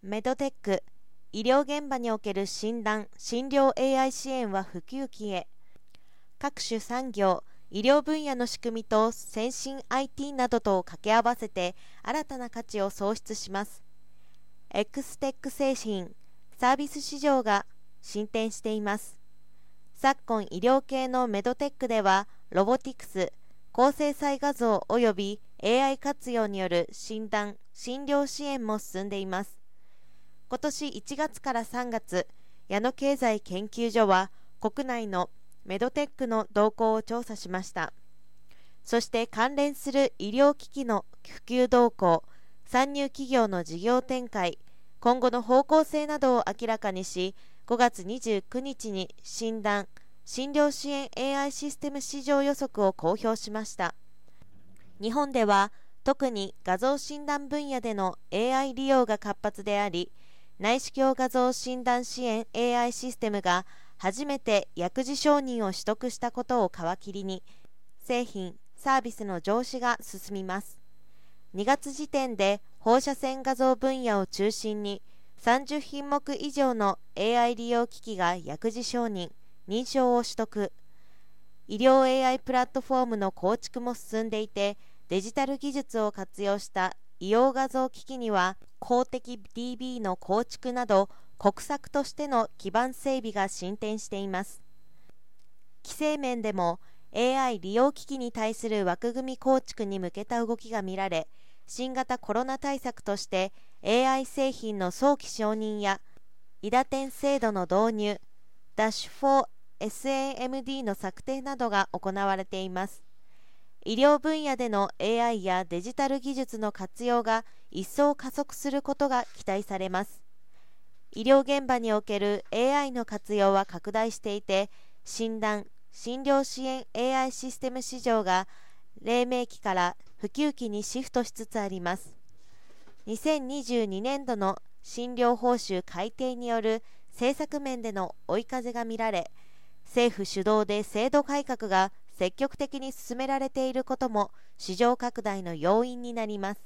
メドテック医療現場における診断・診療 AI 支援は普及期へ。各種産業医療分野の仕組みと先進 IT などと掛け合わせて新たな価値を創出します。X テック製品サービス市場が進展しています。昨今医療系のメドテックではロボティクス高精細画像及び AI 活用による診断・診療支援も進んでいます。今年1月から3月矢野経済研究所は国内のメドテックの動向を調査しました。そして関連する医療機器の普及動向参入企業の事業展開今後の方向性などを明らかにし5月29日に診断診療支援 AI システム市場予測を公表しました。日本では特に画像診断分野での AI 利用が活発であり内視鏡画像診断支援 AI システムが初めて薬事承認を取得したことを皮切りに製品・サービスの上司が進みます。2月時点で放射線画像分野を中心に30品目以上の AI 利用機器が薬事承認認証を取得。医療 AI プラットフォームの構築も進んでいてデジタル技術を活用した医療画像機器には公的 DB の構築など国策としての基盤整備が進展しています。規制面でも AI 利用機器に対する枠組み構築に向けた動きが見られ新型コロナ対策として AI 製品の早期承認や伊打点制度の導入ダッシュ 4SAMD の策定などが行われています。医療分野での AI やデジタル技術の活用が一層加速することが期待されます。医療現場における AI の活用は拡大していて診断・診療支援 AI システム市場が黎明期から普及期にシフトしつつあります。2022年度の診療報酬改定による政策面での追い風が見られ政府主導で制度改革が積極的に進められていることも市場拡大の要因になります。